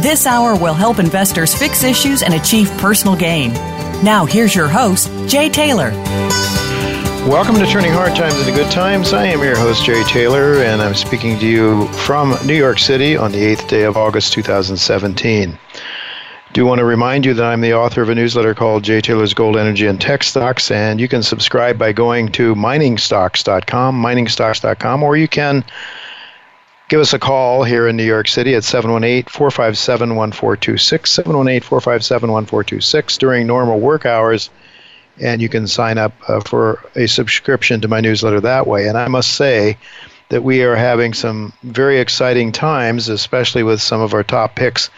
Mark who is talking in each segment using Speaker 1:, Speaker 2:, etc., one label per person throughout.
Speaker 1: This hour will help investors fix issues and achieve personal gain. Now, here's your host, Jay Taylor.
Speaker 2: Welcome to Turning Hard Times into Good Times. I am your host, Jay Taylor, and I'm speaking to you from New York City on the 8th day of August 2017 do want to remind you that I'm the author of a newsletter called Jay Taylor's Gold Energy and Tech Stocks, and you can subscribe by going to miningstocks.com, miningstocks.com, or you can give us a call here in New York City at 718 457 1426, 718 457 1426 during normal work hours, and you can sign up uh, for a subscription to my newsletter that way. And I must say, that we are having some very exciting times, especially with some of our top picks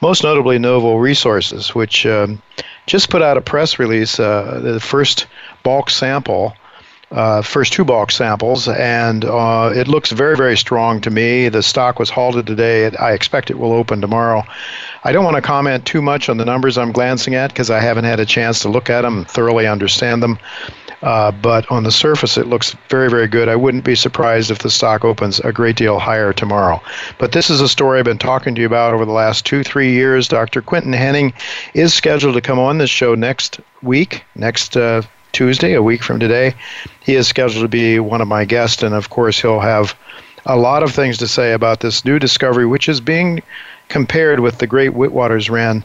Speaker 2: most notably Novo Resources, which um, just put out a press release, uh, the first bulk sample. Uh, first two bulk samples, and uh, it looks very, very strong to me. The stock was halted today. I expect it will open tomorrow. I don't want to comment too much on the numbers I'm glancing at because I haven't had a chance to look at them, thoroughly understand them. Uh, but on the surface, it looks very, very good. I wouldn't be surprised if the stock opens a great deal higher tomorrow. But this is a story I've been talking to you about over the last two, three years. Dr. Quinton Hennigh is scheduled to come on this show next week, next uh, Tuesday, a week from today. He is scheduled to be one of my guests, and of course, he'll have a lot of things to say about this new discovery, which is being compared with the great Witwatersrand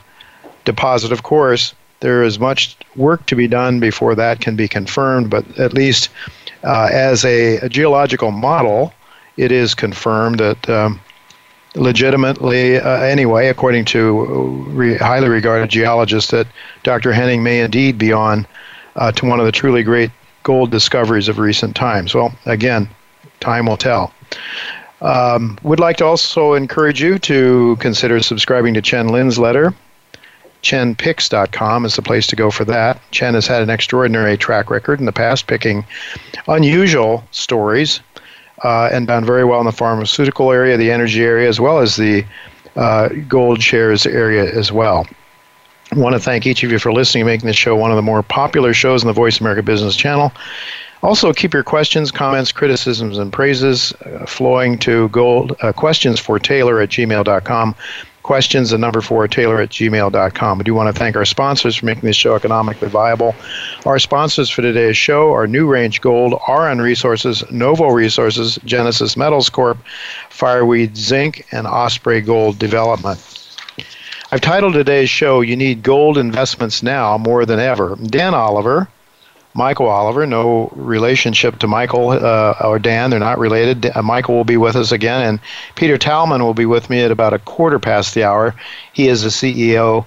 Speaker 2: deposit. Of course, there is much work to be done before that can be confirmed, but at least uh, as a, a, geological model, it is confirmed that um, legitimately, uh, anyway, according to re- highly regarded geologists, that Dr. Hennigh may indeed be on uh, to one of the truly great gold discoveries of recent times. Well, again, time will tell. Um, would like to also encourage you to consider subscribing to Chen Lin's letter chenpicks.com is the place to go for that. Chen has had an extraordinary track record in the past picking unusual stories uh, and done very well in the pharmaceutical area, the energy area, as well as the uh, gold shares area as well. I want to thank each of you for listening and making this show one of the more popular shows on the Voice America Business Channel. Also, keep your questions, comments, criticisms, and praises uh, flowing to gold uh, questions for Taylor at gmail.com questions, the number four, taylor at gmail.com. We do want to thank our sponsors for making this show economically viable. Our sponsors for today's show are New Range Gold, Auryn Resources, Novo Resources, Genesis Metals Corp., Fireweed Zinc, and Osprey Gold Development. I've titled today's show, You Need Gold Investments Now More Than Ever. Dan Oliver, Michael Oliver. No relationship to Michael uh, or Dan. They're not related. Uh, Michael will be with us again, and Peter Tallman will be with me at about a quarter past the hour. He is the CEO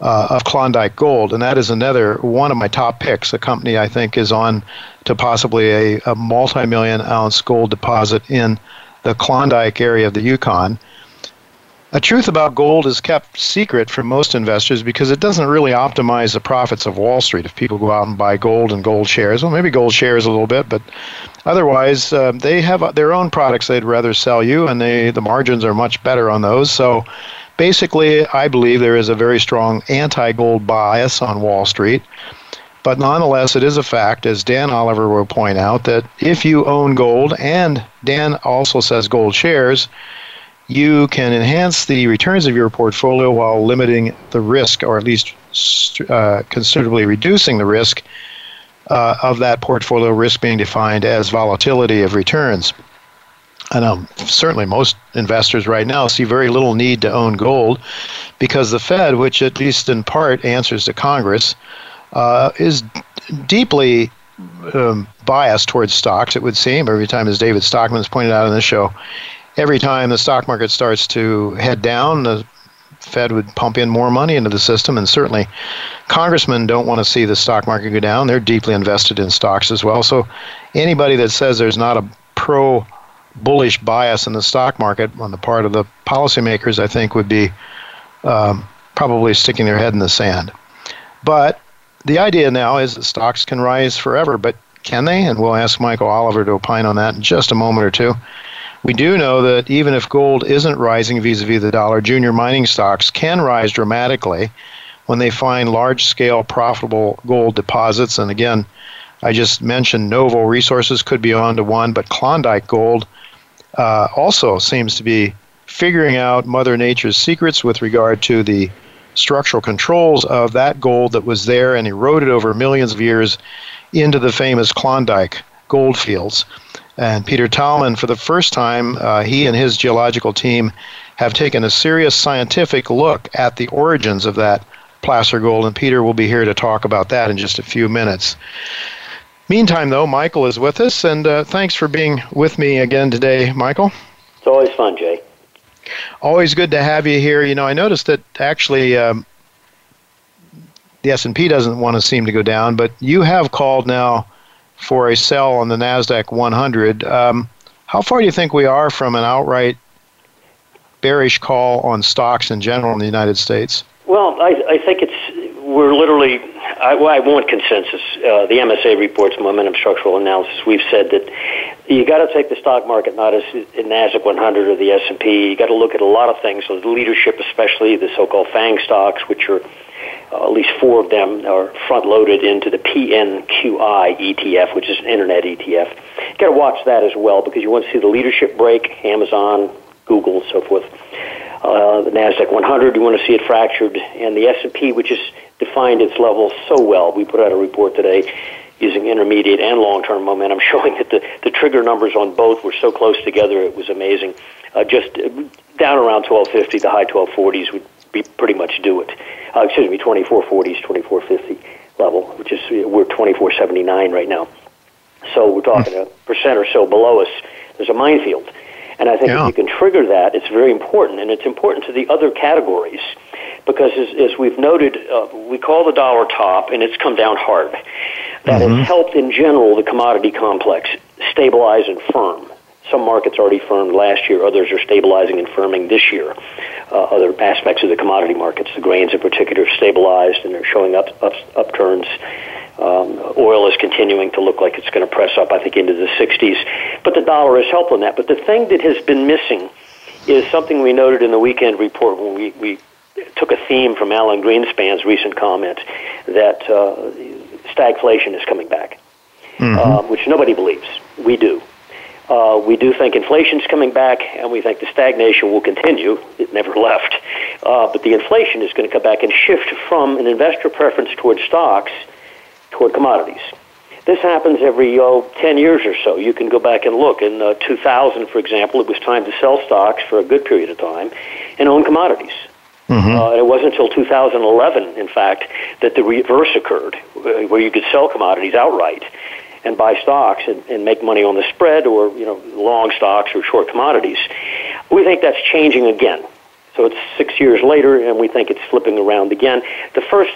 Speaker 2: uh, of Klondike Gold, and that is another one of my top picks. A company I think is on to possibly a, a multi-million ounce gold deposit in the Klondike area of the Yukon. A truth about gold is kept secret from most investors because it doesn't really optimize the profits of Wall Street. If people go out and buy gold and gold shares, well, maybe gold shares a little bit, but otherwise, uh, they have their own products they'd rather sell you, and they the margins are much better on those. So, basically, I believe there is a very strong anti-gold bias on Wall Street. But nonetheless, it is a fact, as Dan Oliver will point out, that if you own gold, and Dan also says gold shares, you can enhance the returns of your portfolio while limiting the risk, or at least uh, considerably reducing the risk uh, of that portfolio risk being defined as volatility of returns. I know certainly most investors right now see very little need to own gold because the Fed, which at least in part answers to Congress, uh, is deeply um, biased towards stocks, it would seem. Every time, as David Stockman has pointed out on this show, every time the stock market starts to head down, the Fed would pump in more money into the system, and certainly congressmen don't want to see the stock market go down. They're deeply invested in stocks as well. So anybody that says there's not a pro bullish bias in the stock market on the part of the policymakers, I think, would be um, probably sticking their head in the sand. But the idea now is that stocks can rise forever, but can they? And we'll ask Michael Oliver to opine on that in just a moment or two. We do know that even if gold isn't rising vis a vis the dollar, junior mining stocks can rise dramatically when they find large scale profitable gold deposits. And again, I just mentioned Novo Resources could be on to one, but Klondike Gold uh, also seems to be figuring out Mother Nature's secrets with regard to the structural controls of that gold that was there and eroded over millions of years into the famous Klondike gold fields. And Peter Tallman, for the first time, uh, he and his geological team have taken a serious scientific look at the origins of that placer gold, and Peter will be here to talk about that in just a few minutes. Meantime, though, Michael is with us, and uh, thanks for being with me again today, Michael.
Speaker 3: It's always fun, Jay.
Speaker 2: Always good to have you here. You know, I noticed that actually um, the S&P doesn't want to seem to go down, but you have called now for a sell on the Nasdaq 100. Um, how far do you think we are from an outright bearish call on stocks in general in the United States?
Speaker 3: Well, I, I think it's we're literally. I, well, I want consensus. Uh, the MSA reports momentum structural analysis. We've said that you got to take the stock market not as Nasdaq 100 or the S and P. You got to look at a lot of things. So the leadership, especially the so-called FANG stocks, which are uh, at least four of them are front loaded into the PNQI ETF, which is an internet ETF. You got to watch that as well because you want to see the leadership break. Amazon, Google, so forth. Uh, the Nasdaq 100, you want to see it fractured, and the S&P, which has defined its levels so well. We put out a report today using intermediate and long-term momentum, showing that the, the trigger numbers on both were so close together. It was amazing. Uh, just down around 1250, the high 1240s would be pretty much do it. Uh, excuse me, 2440s, 2450 level, which is we're 2479 right now. So we're talking a percent or so below us. There's a minefield. And I think yeah. if you can trigger that, it's very important, and it's important to the other categories because, as, as we've noted, uh, we call the dollar top, and it's come down hard. That mm-hmm. has helped, in general, the commodity complex stabilize and firm. Some markets already firmed last year, others are stabilizing and firming this year. Uh, other aspects of the commodity markets, the grains in particular, have stabilized and are showing up, up upturns. Um, oil is continuing to look like it's going to press up, I think, into the 60s. But the dollar has helped on that. But the thing that has been missing is something we noted in the weekend report when we, we took a theme from Alan Greenspan's recent comment that uh, stagflation is coming back, mm-hmm. uh, which nobody believes. We do. Uh, we do think inflation is coming back, and we think the stagnation will continue. It never left. Uh, but the inflation is going to come back and shift from an investor preference toward stocks – toward commodities. This happens every oh, 10 years or so. You can go back and look. In uh, 2000, for example, it was time to sell stocks for a good period of time and own commodities. Mm-hmm. Uh, it wasn't until 2011, in fact, that the reverse occurred, uh, where you could sell commodities outright and buy stocks and, and make money on the spread or you know long stocks or short commodities. We think that's changing again. So it's six years later, and we think it's flipping around again. The first,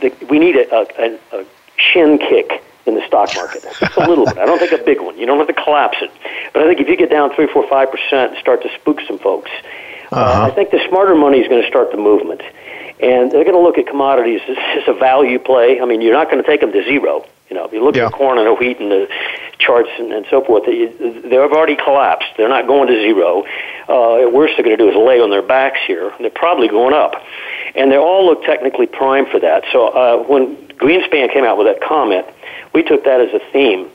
Speaker 3: the, we need a, a, a shin kick in the stock market. Just a little bit. I don't think a big one. You don't have to collapse it. But I think if you get down three, four, five percent and start to spook some folks, uh, uh-huh. uh, I think the smarter money is going to start the movement. And they're going to look at commodities as a value play. I mean, you're not going to take them to zero. You know, if you look yeah. at corn and the wheat and the charts and, and so forth, they, they've already collapsed. They're not going to zero. Uh, worst they're going to do is lay on their backs here. They're probably going up. And they all look technically primed for that. So uh, when Greenspan came out with that comment, we took that as a theme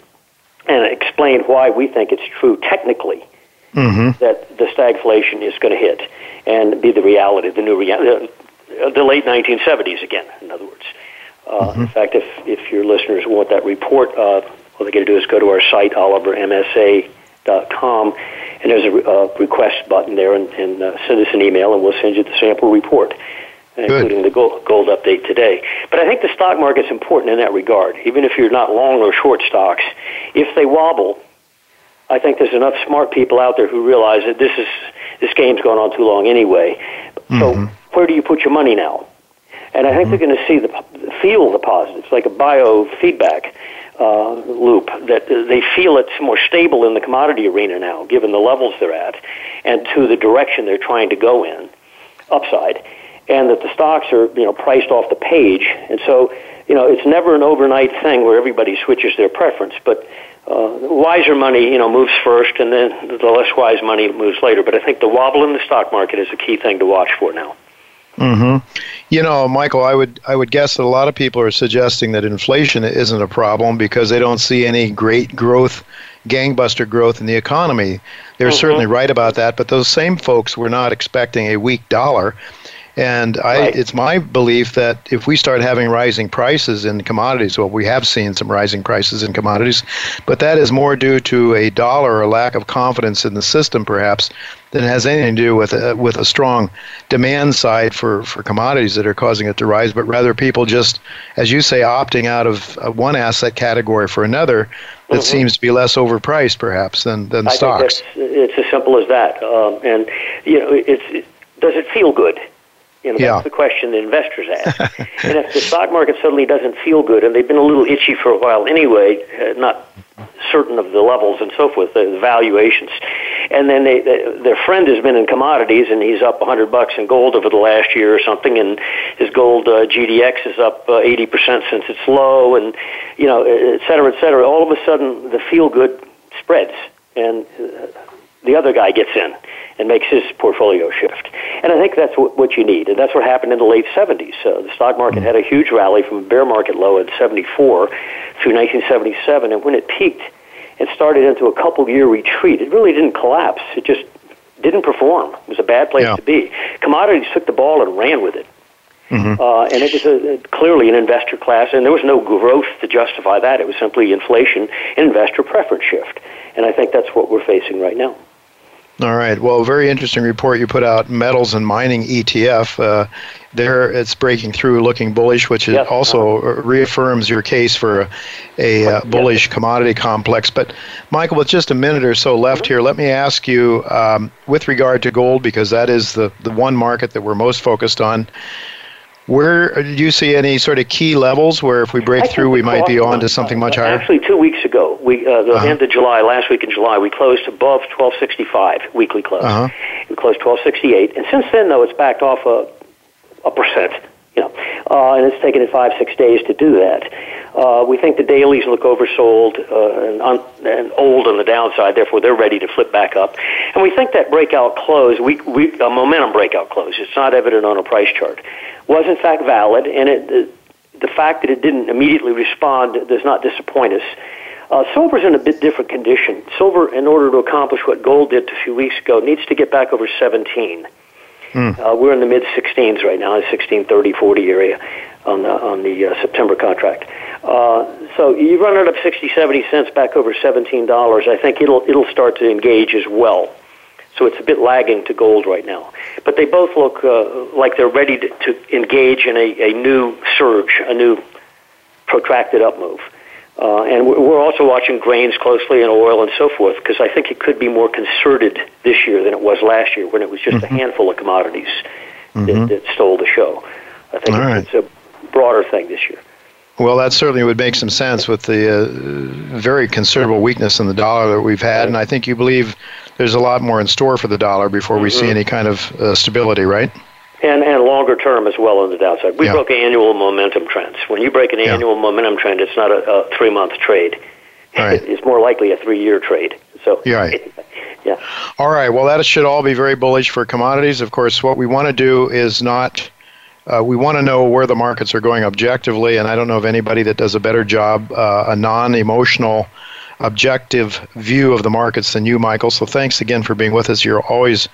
Speaker 3: and explained why we think it's true technically mm-hmm. that the stagflation is going to hit and be the reality, the new reality, the, the late 1970s again, in other words. Uh, mm-hmm. In fact, if, if your listeners want that report, uh, all they got to do is go to our site, olivermsa.com, com, and there's a uh, request button there, and, and uh, send us an email, and we'll send you the sample report, including the gold, gold update today. But I think the stock market's important in that regard. Even if you're not long or short stocks, if they wobble, I think there's enough smart people out there who realize that this is this game's gone on too long anyway. Mm-hmm. So where do you put your money now? And I think mm-hmm. they're going to see the feel the positives, like a biofeedback uh, loop. That they feel it's more stable in the commodity arena now, given the levels they're at, and to the direction they're trying to go in, upside, and that the stocks are you know priced off the page, and so you know it's never an overnight thing where everybody switches their preference, but uh, wiser money, you know, moves first, and then the less wise money moves later. But I think the wobble in the stock market is a key thing to watch for now.
Speaker 2: Hmm. You know, Michael, I would I would guess that a lot of people are suggesting that inflation isn't a problem because they don't see any great growth, gangbuster growth in the economy. They're mm-hmm. certainly right about that, but those same folks were not expecting a weak dollar. And I, right. it's my belief that if we start having rising prices in commodities, well, we have seen some rising prices in commodities, but that is more due to a dollar or lack of confidence in the system, perhaps, than it has anything to do with a, with a strong demand side for, for commodities that are causing it to rise, but rather people just, as you say, opting out of one asset category for another that mm-hmm. seems to be less overpriced, perhaps, than, than
Speaker 3: I
Speaker 2: stocks.
Speaker 3: It's as simple as that. Um, and, you know, it's, it, does it feel good? You know, yeah. that's the question that investors ask. and if the stock market suddenly doesn't feel good, and they've been a little itchy for a while anyway, uh, not certain of the levels and so forth, the, valuations, and then they, they, their friend has been in commodities and he's up 100 bucks in gold over the last year or something, and his gold uh, GDX is up uh, 80% since it's low, and you know, et cetera, et cetera. All of a sudden, the feel good spreads, and uh, the other guy gets in and makes his portfolio shift. And I think that's what, what you need. And that's what happened in the late 70s. Uh, the stock market had a huge rally from a bear market low in 74 through 1977. And when it peaked and started into a couple year retreat, it really didn't collapse. It just didn't perform. It was a bad place yeah. to be. Commodities took the ball and ran with it. Mm-hmm. Uh, and it was a, clearly an investor class, and there was no growth to justify that. It was simply inflation and investor preference shift. And I think that's what we're facing right now.
Speaker 2: All right. Well, very interesting report you put out, metals and mining ETF. Uh, there, it's breaking through, looking bullish, which yes. also reaffirms your case for a, a uh, bullish yes. commodity complex. But, Michael, with just a minute or so left here, let me ask you, um, with regard to gold, because that is the, the one market that we're most focused on. Where do you see any sort of key levels where if we break through, we might be on to something much higher?
Speaker 3: Actually, two weeks ago, we uh, the uh-huh. end of July, last week in July, we closed above 1265 weekly close. Uh-huh. We closed 1268, and since then, though, it's backed off a, a percent. Know, uh, and it's taken it five, six days to do that. Uh, we think the dailies look oversold uh, and, un- and old on the downside, therefore they're ready to flip back up. And we think that breakout close, we, we, a momentum breakout close, it's not evident on a price chart, was in fact valid, and it, the, the fact that it didn't immediately respond does not disappoint us. Uh, silver's in a bit different condition. Silver, in order to accomplish what gold did a few weeks ago, needs to get back over 17. Mm. Uh, we're in the mid 16s right now, 16, 30, 40 area on the on the uh, September contract. Uh, so you run it up 60, 70 cents back over 17 dollars. I think it'll it'll start to engage as well. So it's a bit lagging to gold right now, but they both look uh, like they're ready to, to engage in a, a new surge, a new protracted up move. Uh, and we're also watching grains closely and oil and so forth because I think it could be more concerted this year than it was last year when it was just mm-hmm. a handful of commodities mm-hmm. that, that, stole the show. I think All it's a broader thing this year.
Speaker 2: Well, that certainly would make some sense with the uh, very considerable weakness in the dollar that we've had, and I think you believe there's a lot more in store for the dollar before we mm-hmm. see any kind of uh, stability, right?
Speaker 3: And and longer term as well on the downside. We yeah. broke annual momentum trends. When you break an yeah. annual momentum trend, it's not a, a three month trade. Right. It's more likely a three year trade. So
Speaker 2: yeah. Right.
Speaker 3: yeah.
Speaker 2: All right. Well, that should all be very bullish for commodities. Of course, what we want to do is not. Uh, we want to know where the markets are going objectively, and I don't know of anybody that does a better job, uh, a non-emotional, objective view of the markets than you, Michael. So thanks again for being with us. You're always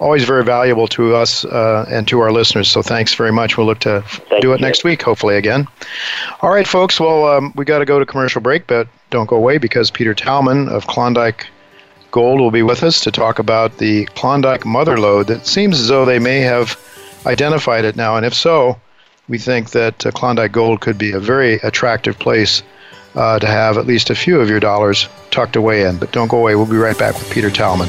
Speaker 2: always very valuable to us uh, and to our listeners. So thanks very much. We'll look to Thank do it you. next week, hopefully again. All right, folks. Well, um, we got to go to commercial break, but don't go away because Peter Tallman of Klondike Gold will be with us to talk about the Klondike Mother Lode. It seems as though they may have identified it now, and if so, we think that uh, Klondike Gold could be a very attractive place uh, to have at least a few of your dollars tucked away in. But don't go away. We'll be right back with Peter Tallman.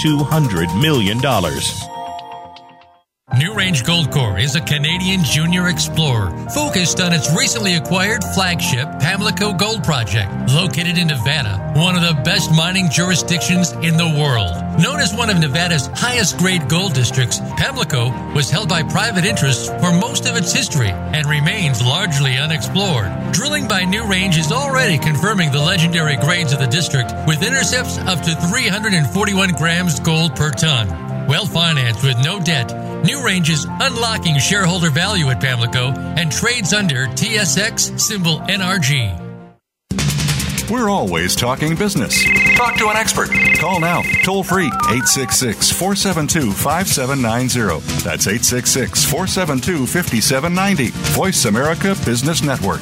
Speaker 4: $200 million.
Speaker 5: NewRange Goldcorp is a Canadian junior explorer focused on its recently acquired flagship Pamlico Gold Project, located in Nevada, one of the best mining jurisdictions in the world. Known as one of Nevada's highest grade gold districts, Pamlico was held by private interests for most of its history and remains largely unexplored. Drilling by New Range is already confirming the legendary grades of the district with intercepts up to 341 grams gold per ton. Well financed with no debt, NewRange is unlocking shareholder value at Pamlico and trades under TSX symbol NRG.
Speaker 6: We're always talking business. Talk to an expert. Call now, toll free, 866 472 5790. That's 866 472 5790. Voice America Business Network.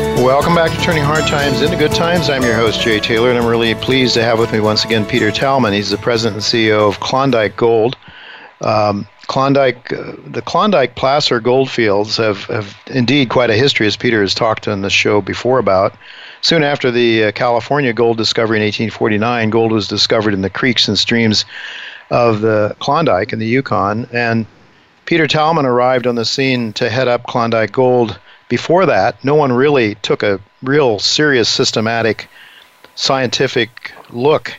Speaker 2: Welcome back to Turning Hard Times into Good Times. I'm your host, Jay Taylor, and I'm really pleased to have with me once again Peter Tallman. He's the president and CEO of Klondike Gold. Um, Klondike, uh, the Klondike placer gold fields have, have indeed quite a history, as Peter has talked on the show before about. Soon after the uh, California gold discovery in 1849, gold was discovered in the creeks and streams of the Klondike in the Yukon, and Peter Tallman arrived on the scene to head up Klondike Gold before that, no one really took a real serious systematic scientific look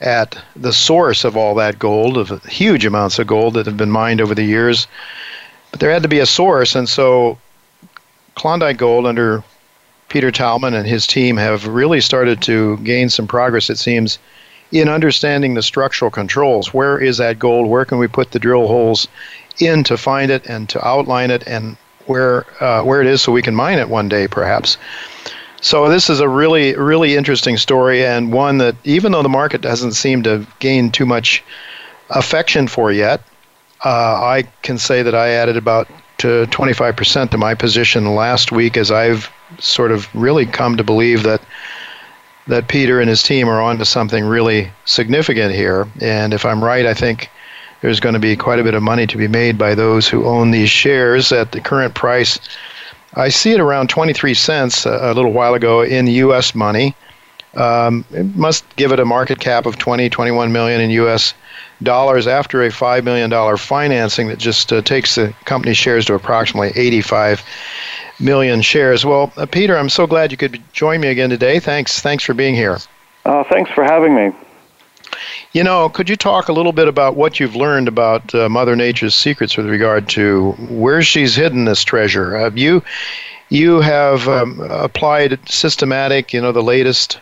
Speaker 2: at the source of all that gold, of huge amounts of gold that have been mined over the years. But there had to be a source, and so Klondike Gold under Peter Tallman and his team have really started to gain some progress, it seems, in understanding the structural controls. Where is that gold? Where can we put the drill holes in to find it and to outline it and where uh, where it is so we can mine it one day perhaps. So this is a really really interesting story and one that even though the market doesn't seem to gain too much affection for yet, uh, I can say that I added about to 25% to my position last week as I've sort of really come to believe that that Peter and his team are onto something really significant here. And if I'm right, I think there's going to be quite a bit of money to be made by those who own these shares at the current price. I see it around 23 cents a, a little while ago in U.S. money. Um, it must give it a market cap of 20, 21 million in U.S. dollars after a $5 million financing that just uh, takes the company shares to approximately 85 million shares. Well, uh, Peter, I'm so glad you could join me again today. Thanks, thanks for being here.
Speaker 7: Uh, thanks for having me.
Speaker 2: You know, could you talk a little bit about what you've learned about uh, Mother Nature's secrets with regard to where she's hidden this treasure? Have you you have um, applied systematic, you know, the latest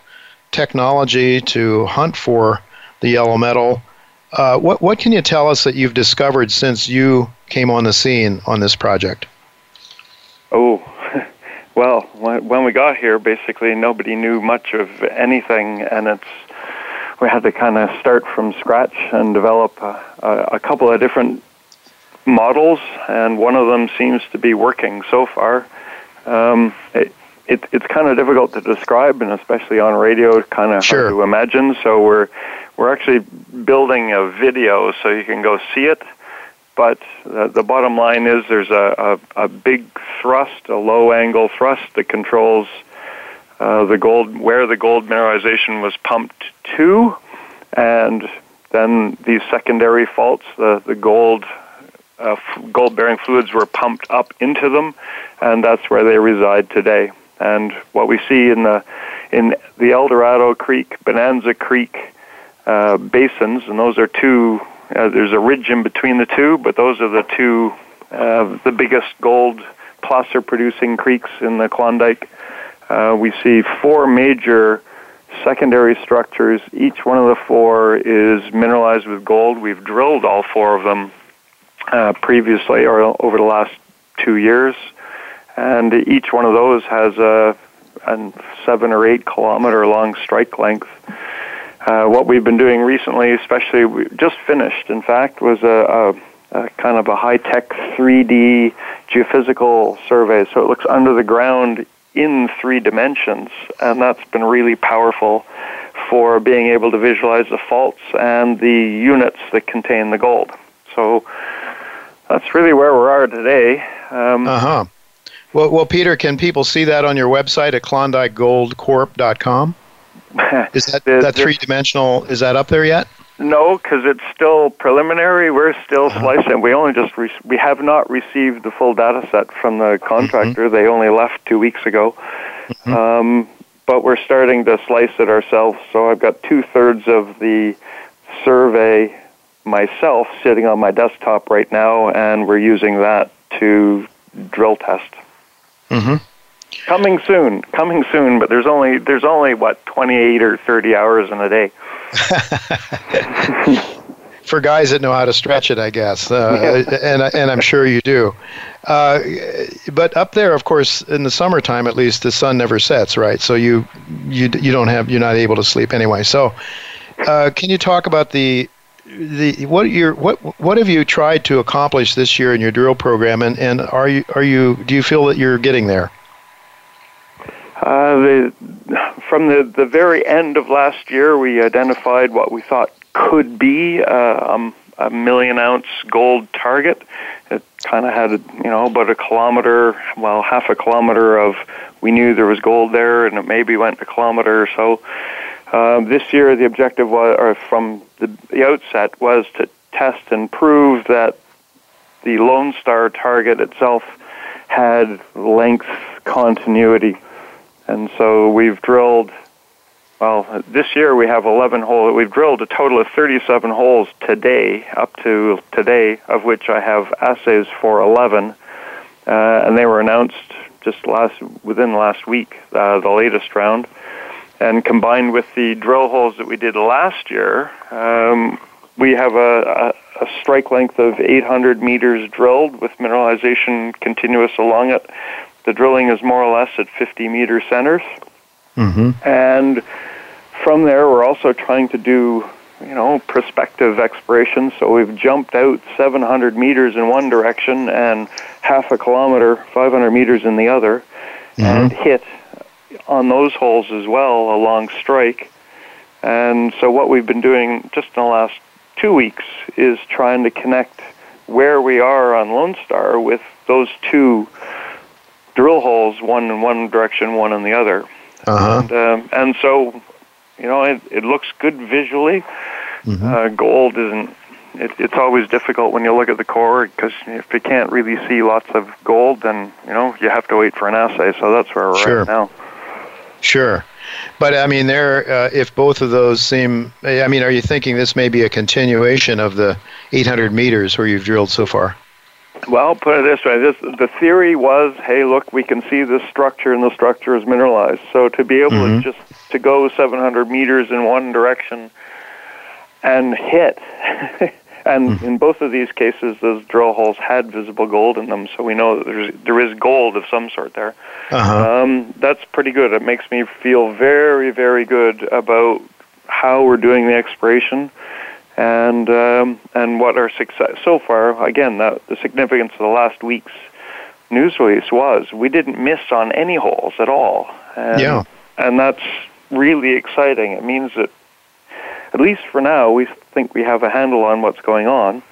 Speaker 2: technology to hunt for the yellow metal. Uh, what what can you tell us that you've discovered since you came on the scene on this project?
Speaker 7: Oh, well, when we got here, basically nobody knew much of anything, and it's we had to kind of start from scratch and develop a, a, couple of different models, and one of them seems to be working so far. Um, it, it, it's kind of difficult to describe, and especially on radio, kind of
Speaker 2: sure.
Speaker 7: hard to imagine. So we're we're actually building a video so you can go see it. But uh, the bottom line is there's a, a, a big thrust, a low angle thrust that controls uh, the gold, where the gold mineralization was pumped to, and then these secondary faults, the, the gold uh, gold bearing fluids were pumped up into them, and that's where they reside today. And what we see in the in the El Dorado Creek, Bonanza Creek uh, basins, and those are two. Uh, there's a ridge in between the two, but those are the two uh, the biggest gold placer producing creeks in the Klondike. Uh, we see four major secondary structures. Each one of the four is mineralized with gold. We've drilled all four of them uh, previously or over the last two years, and each one of those has a, a seven or eight kilometer long strike length. Uh, what we've been doing recently, especially we just finished, in fact, was a, a, a kind of a high tech 3D geophysical survey. So it looks under the ground in three dimensions, and that's been really powerful for being able to visualize the faults and the units that contain the gold. So that's really where we are today.
Speaker 2: Um, uh huh. Well, well, Peter, can people see that on your website at KlondikeGoldCorp.com? Is that the, that three dimensional? Is that up there yet?
Speaker 7: No, because it's still preliminary. We're still uh-huh. slicing. We only just re- we have not received the full data set from the contractor. Mm-hmm. They only left two weeks ago. Mm-hmm. Um, but we're starting to slice it ourselves. So I've got two thirds of the survey myself sitting on my desktop right now, and we're using that to drill test.
Speaker 2: Mm-hmm.
Speaker 7: Coming soon, coming soon. But there's only there's only what 28 or 30 hours in a day.
Speaker 2: For guys that know how to stretch it, I guess, uh, yeah. and and I'm sure you do. Uh, but up there, of course, in the summertime at least, the sun never sets, right? So you you you don't have you're not able to sleep anyway. So, uh, can you talk about the the what you what what have you tried to accomplish this year in your drill program, and, and are you are you do you feel that you're getting there?
Speaker 7: Uh, the, from the the very end of last year, we identified what we thought could be uh, um, a million ounce gold target. It kind of had you know about a kilometer, well half a kilometer of we knew there was gold there, and it maybe went a kilometer or so. Um, this year, the objective was, or from the, the outset, was to test and prove that the Lone Star target itself had length continuity. And so we've drilled, well, this year we have 11 holes. We've drilled a total of 37 holes today, up to today, of which I have assays for 11. Uh, and they were announced just last within last week, uh, the latest round and combined with the drill holes that we did last year, um, we have a, a, a, strike length of 800 meters drilled with mineralization continuous along it. The drilling is more or less at 50 meter centers.
Speaker 2: Mm-hmm.
Speaker 7: And from there, we're also trying to do, you know, prospective exploration. So we've jumped out 700 meters in one direction and half a kilometer, 500 meters in the other, mm-hmm. and hit on those holes as well along strike. And so what we've been doing just in the last two weeks is trying to connect where we are on Lone Star with those two drill holes, one in one direction, one in the other.
Speaker 2: Uh-huh.
Speaker 7: And, um, and so, you know, it, it looks good visually. Mm-hmm. Uh, gold isn't. It, it's always difficult when you look at the core because if you can't really see lots of gold, then you know you have to wait for an assay. So that's where we're
Speaker 2: sure.
Speaker 7: at now.
Speaker 2: Sure. But I mean, there. Uh, if both of those seem, I mean, are you thinking this may be a continuation of the 800 meters where you've drilled so far?
Speaker 7: Well, put it this way: this the theory was, hey, look, we can see this structure, and the structure is mineralized. So to be able mm-hmm. to just to go 700 meters in one direction and hit And mm-hmm. in both of these cases, those drill holes had visible gold in them, so we know that there's, there is gold of some sort there.
Speaker 2: Uh-huh.
Speaker 7: Um, that's pretty good. It makes me feel very, very good about how we're doing the exploration and um, and what our success so far. Again, the, the significance of the last weeks news release was. We didn't miss on any holes at all. And,
Speaker 2: yeah.
Speaker 7: And that's really exciting. It means that, at least for now, we think we have a handle on what's going on.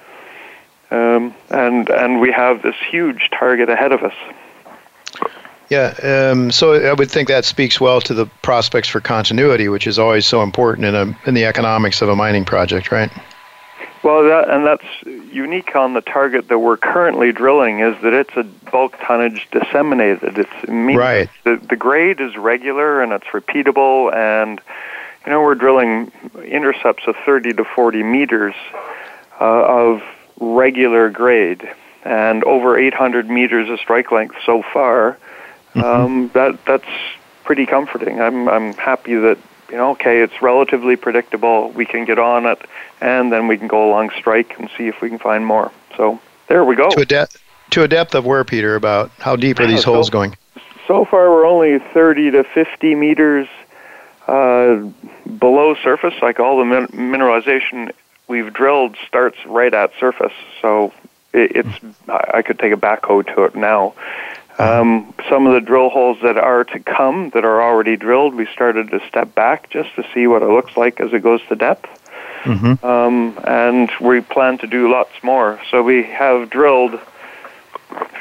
Speaker 7: Um, and and we have this huge target ahead of us.
Speaker 2: Yeah, um, so I would think that speaks well to the prospects for continuity, which is always so important in a in the economics of a mining project, right?
Speaker 7: Well, that, and that's unique on the target that we're currently drilling is that it's a bulk tonnage disseminated. It's it
Speaker 2: right.
Speaker 7: The the grade is regular and it's repeatable, and you know we're drilling intercepts of 30 to 40 meters uh, of regular grade and over 800 meters of strike length so far. Mm-hmm. Um, that that's pretty comforting. I'm I'm happy that you know okay, it's relatively predictable. We can get on it, and then we can go along strike and see if we can find more. So there we go.
Speaker 2: To a depth to a depth of where, Peter? About how deep are these
Speaker 7: so,
Speaker 2: holes going?
Speaker 7: So far, we're only 30 to 50 meters uh, below surface. Like all the min- mineralization we've drilled starts right at surface, so it, it's I could take a backhoe to it now. Um, some of the drill holes that are to come, that are already drilled, we started to step back just to see what it looks like as it goes to depth. Mm-hmm. Um, and we plan to do lots more. So we have drilled,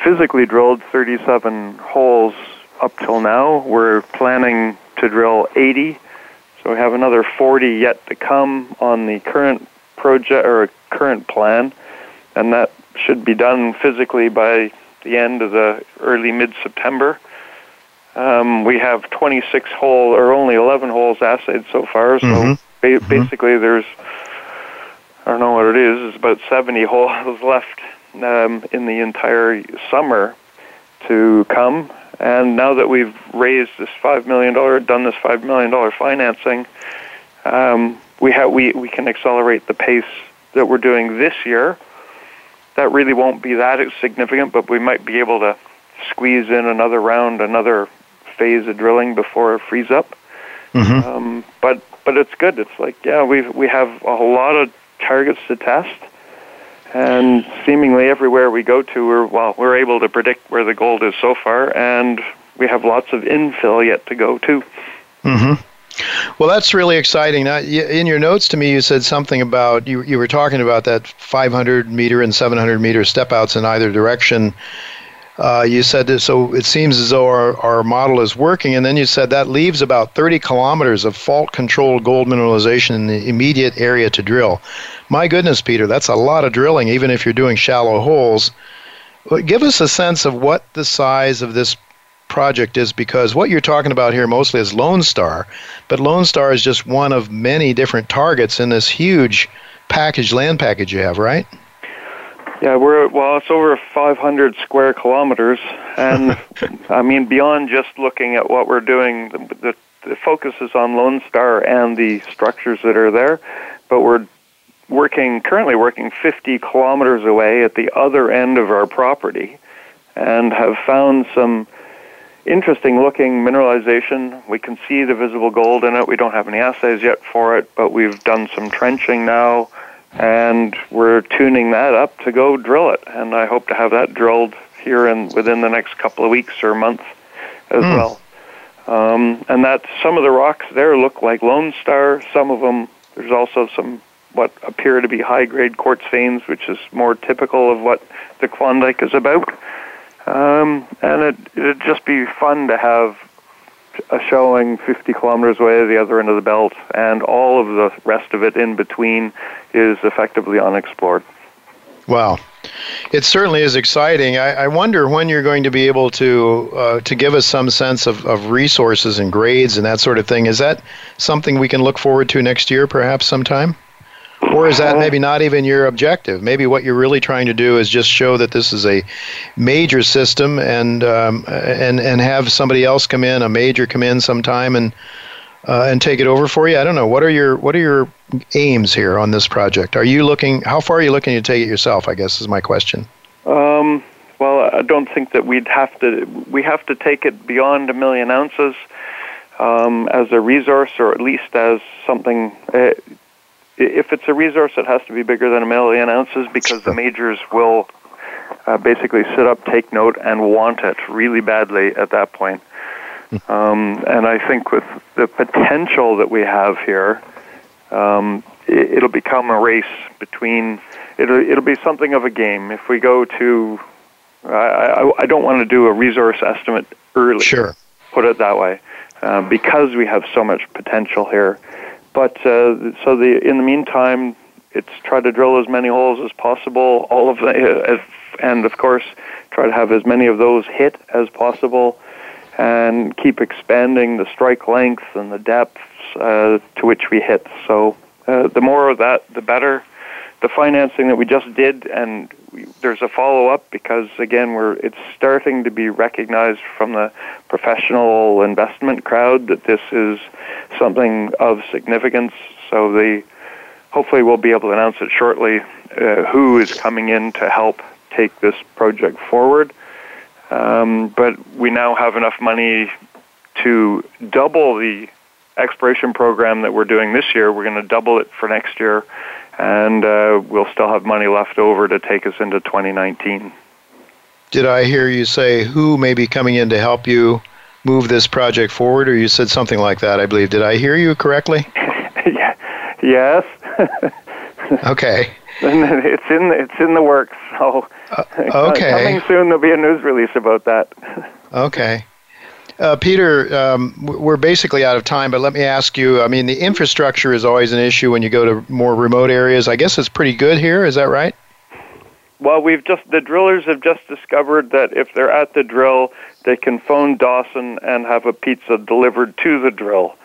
Speaker 7: physically drilled 37 holes up till now. We're planning to drill 80. So we have another 40 yet to come on the current project or current plan, and that should be done physically by the end of the early mid September. Um, we have 26 hole or only 11 holes assayed so far, so mm-hmm. ba- mm-hmm. basically there's I don't know what it is. It's about 70 holes left um, in the entire summer to come. And now that we've raised this five million dollar, done this five million dollar financing, um, we have we we can accelerate the pace that we're doing this year. That really won't be that significant, but we might be able to squeeze in another round, another phase of drilling before it frees up. Mm-hmm. Um, but but it's good. It's like yeah, we we have a lot of targets to test, and seemingly everywhere we go to, we're well, we're able to predict where the gold is so far, and we have lots of infill yet to go too.
Speaker 2: Mm-hmm. Well, that's really exciting. In your notes to me, you said something about you. You were talking about that 500 meter and 700 meter step outs in either direction. Uh, you said this, so it seems as though our, our model is working, and then you said that leaves about 30 kilometers of fault controlled gold mineralization in the immediate area to drill. My goodness, Peter, that's a lot of drilling, even if you're doing shallow holes. Give us a sense of what the size of this project is because what you're talking about here mostly is Lone Star, but Lone Star is just one of many different targets in this huge package, land package you have, right?
Speaker 7: Yeah, we're well. It's over 500 square kilometers, and I mean beyond just looking at what we're doing, the, the, the focus is on Lone Star and the structures that are there, but we're working currently working 50 kilometers away at the other end of our property, and have found some interesting looking mineralization. We can see the visible gold in it. We don't have any assays yet for it, but we've done some trenching now and we're tuning that up to go drill it. And I hope to have that drilled here in within the next couple of weeks or month as mm. well. Um, and that some of the rocks there look like Lone Star. Some of them there's also some what appear to be high grade quartz veins, which is more typical of what the Klondike is about. Um, and it, it'd just be fun to have a showing 50 kilometers away the other end of the belt, and all of the rest of it in between is effectively unexplored.
Speaker 2: Wow. It certainly is exciting. I, I wonder when you're going to be able to uh, to give us some sense of, of resources and grades and that sort of thing. Is that something we can look forward to next year, perhaps sometime? Or is that maybe not even your objective? Maybe what you're really trying to do is just show that this is a major system, and um, and and have somebody else come in, a major come in sometime, and uh, and take it over for you. I don't know. What are your what are your aims here on this project? Are you looking? How far are you looking to take it yourself? I guess is my question.
Speaker 7: Um, well, I don't think that we'd have to. We have to take it beyond a million ounces. Um, as a resource, or at least as something uh, if it's a resource, it has to be bigger than a million ounces because the majors will uh, basically sit up, take note, and want it really badly at that point. Um, and I think with the potential that we have here, um, it, will become a race between. It'll, it'll be something of a game. If we go to, I, I, I don't want to do a resource estimate early.
Speaker 2: Sure.
Speaker 7: Put it that way, uh, because we have so much potential here. But uh, so the in the meantime, it's try to drill as many holes as possible. All of the, uh, and of course, try to have as many of those hit as possible and keep expanding the strike length and the depths uh, to which we hit. So uh, the more of that, the better. The financing that we just did, and we, there's a follow up because again, we're it's starting to be recognized from the professional investment crowd that this is something of significance. So the hopefully we'll be able to announce it shortly. Uh, who is coming in to help take this project forward? Um, but we now have enough money to double the exploration program that we're doing this year. We're going to double it for next year, and uh, we'll still have money left over to take us into 2019.
Speaker 2: Did I hear you say who may be coming in to help you move this project forward, or you said something like that? I believe. Did I hear you correctly?
Speaker 7: yeah. Yes.
Speaker 2: okay.
Speaker 7: it's in it's in the works. So
Speaker 2: uh, okay,
Speaker 7: coming soon there'll be a news release about that.
Speaker 2: okay. Uh, Peter, um, we're basically out of time, but let me ask you. I mean, the infrastructure is always an issue when you go to more remote areas. I guess it's pretty good here. Is that right?
Speaker 7: Well, we've just the drillers have just discovered that if they're at the drill, they can phone Dawson and have a pizza delivered to the drill.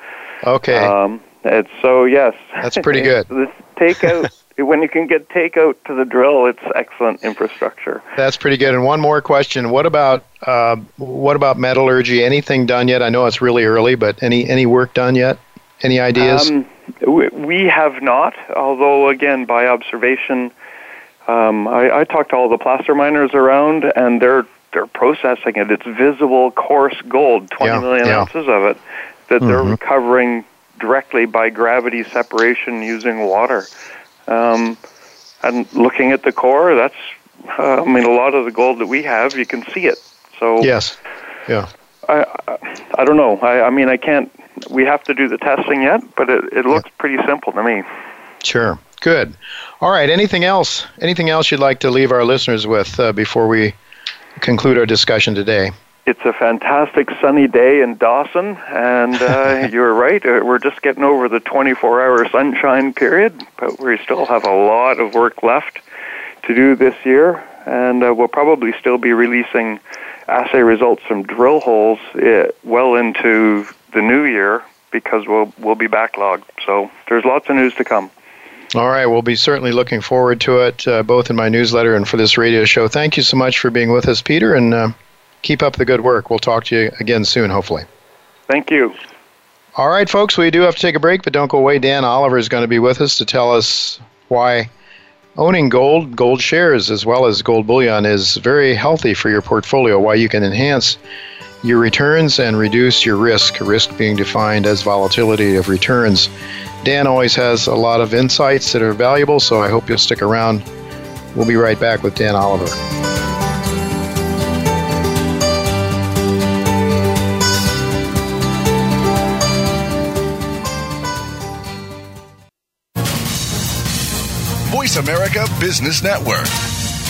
Speaker 2: Okay.
Speaker 7: Um, it's so yes.
Speaker 2: That's pretty good.
Speaker 7: takeout when you can get takeout to the drill, it's excellent infrastructure.
Speaker 2: That's pretty good. And one more question: What about uh, what about metallurgy? Anything done yet? I know it's really early, but any any work done yet? Any ideas? Um,
Speaker 7: we have not. Although, again, by observation, um, I, I talked to all the placer miners around, and they're they're processing it. It's visible, coarse gold, twenty yeah, million yeah. ounces of it, that mm-hmm. they're recovering directly by gravity separation using water. Um, and looking at the core, that's uh, I mean a lot of the gold that we have, you can see it. So
Speaker 2: yes, yeah.
Speaker 7: I I, I don't know. I, I mean I can't. We have to do the testing yet, but it, it looks pretty simple to me.
Speaker 2: Sure. Good. All right. Anything else? Anything else you'd like to leave our listeners with uh, before we conclude our discussion today?
Speaker 7: It's a fantastic sunny day in Dawson, and uh, you're right. Uh, we're just getting over the 24 hour sunshine period, but we still have a lot of work left to do this year, and uh, we'll probably still be releasing assay results from drill holes uh, well into the new year because we'll we'll be backlogged. So there's lots of news to come.
Speaker 2: All right, we'll be certainly looking forward to it, uh, both in my newsletter and for this radio show. Thank you so much for being with us, Peter, and uh, keep up the good work. We'll talk to you again soon, hopefully.
Speaker 7: Thank you.
Speaker 2: All right, folks, we do have to take a break, but don't go away. Dan Oliver is going to be with us to tell us why owning gold, gold shares, as well as gold bullion is very healthy for your portfolio, why you can enhance your returns and reduce your risk, risk being defined as volatility of returns. Dan always has a lot of insights that are valuable, so I hope you'll stick around. We'll be right back with Dan Oliver.
Speaker 8: Voice America Business Network,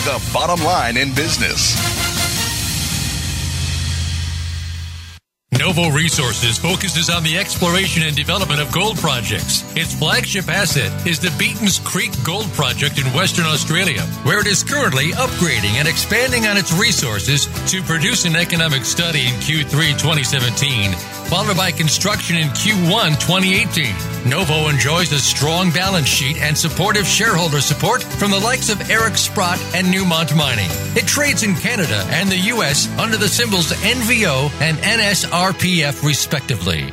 Speaker 8: the bottom line in business.
Speaker 5: Novo Resources focuses on the exploration and development of gold projects. Its flagship asset is the Beaton's Creek Gold Project in Western Australia, where it is currently upgrading and expanding on its resources to produce an economic study in Q3 2017 followed by construction in Q1 2018. Novo enjoys a strong balance sheet and supportive shareholder support from the likes of Eric Sprott and Newmont Mining. It trades in Canada and the U.S. under the symbols NVO and NSRPF, respectively.